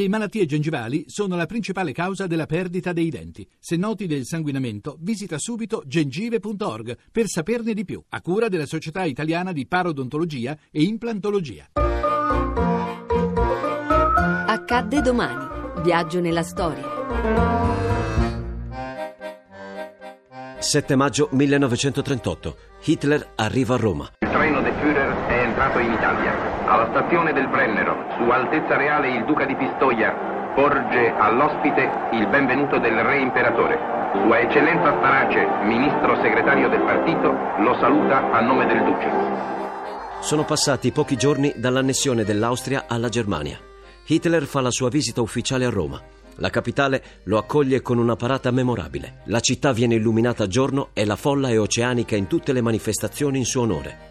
Le malattie gengivali sono la principale causa della perdita dei denti. Se noti del sanguinamento, visita subito gengive.org per saperne di più, a cura della Società Italiana di Parodontologia e Implantologia. Accadde domani. Viaggio nella storia. 7 maggio 1938. Hitler arriva a Roma. Il treno del Führer è entrato in Italia. Alla stazione del Brennero, Sua Altezza Reale il Duca di Pistoia porge all'ospite il benvenuto del Re Imperatore. Sua Eccellenza Starace, ministro segretario del partito, lo saluta a nome del Duce. Sono passati pochi giorni dall'annessione dell'Austria alla Germania. Hitler fa la sua visita ufficiale a Roma. La capitale lo accoglie con una parata memorabile. La città viene illuminata a giorno e la folla è oceanica in tutte le manifestazioni in suo onore.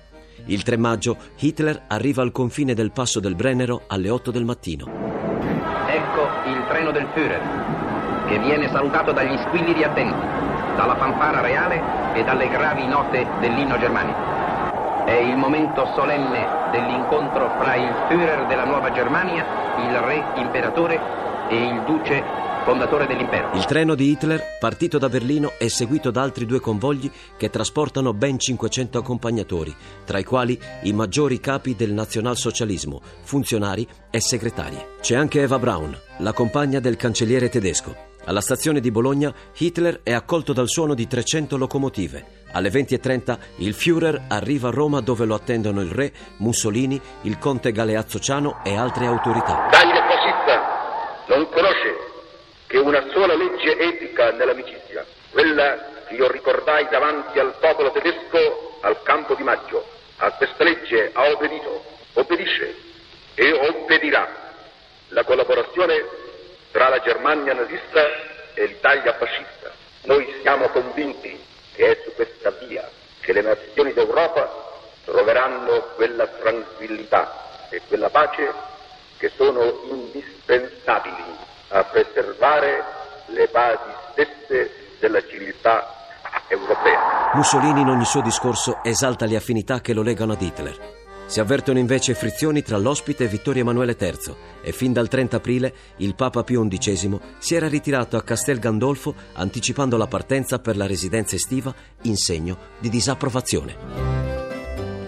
Il 3 maggio Hitler arriva al confine del passo del Brennero alle 8 del mattino. Ecco il treno del Führer, che viene salutato dagli squilli attenti, dalla fanfara reale e dalle gravi note dell'inno germanico. È il momento solenne dell'incontro fra il Führer della Nuova Germania, il re imperatore e il duce fondatore dell'impero. Il treno di Hitler, partito da Berlino, è seguito da altri due convogli che trasportano ben 500 accompagnatori, tra i quali i maggiori capi del nazionalsocialismo, funzionari e segretari. C'è anche Eva Braun, la compagna del cancelliere tedesco. Alla stazione di Bologna Hitler è accolto dal suono di 300 locomotive. Alle 20.30 il Führer arriva a Roma dove lo attendono il re, Mussolini, il conte Galeazzo Ciano e altre autorità. Taglia fascista non conosce che una sola legge etica nell'amicizia, quella che io ricordai davanti al popolo tedesco al campo di maggio. A questa legge ha obbedito, obbedisce e obbedirà la collaborazione tra la Germania nazista e l'Italia fascista. Noi siamo convinti che è su questa via che le nazioni d'Europa troveranno quella tranquillità e quella pace che sono indispensabili a preservare le basi stesse della civiltà europea. Mussolini in ogni suo discorso esalta le affinità che lo legano ad Hitler. Si avvertono invece frizioni tra l'ospite e Vittorio Emanuele III e fin dal 30 aprile il Papa Pio XI si era ritirato a Castel Gandolfo anticipando la partenza per la residenza estiva in segno di disapprovazione.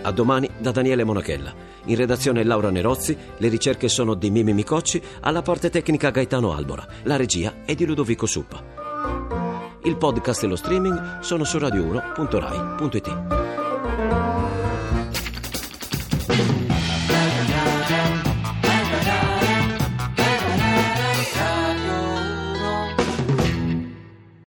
A domani da Daniele Monachella. In redazione Laura Nerozzi, le ricerche sono di Mimi Micocci, alla parte tecnica Gaetano Albora, la regia è di Ludovico Suppa. Il podcast e lo streaming sono su radio1.rai.it.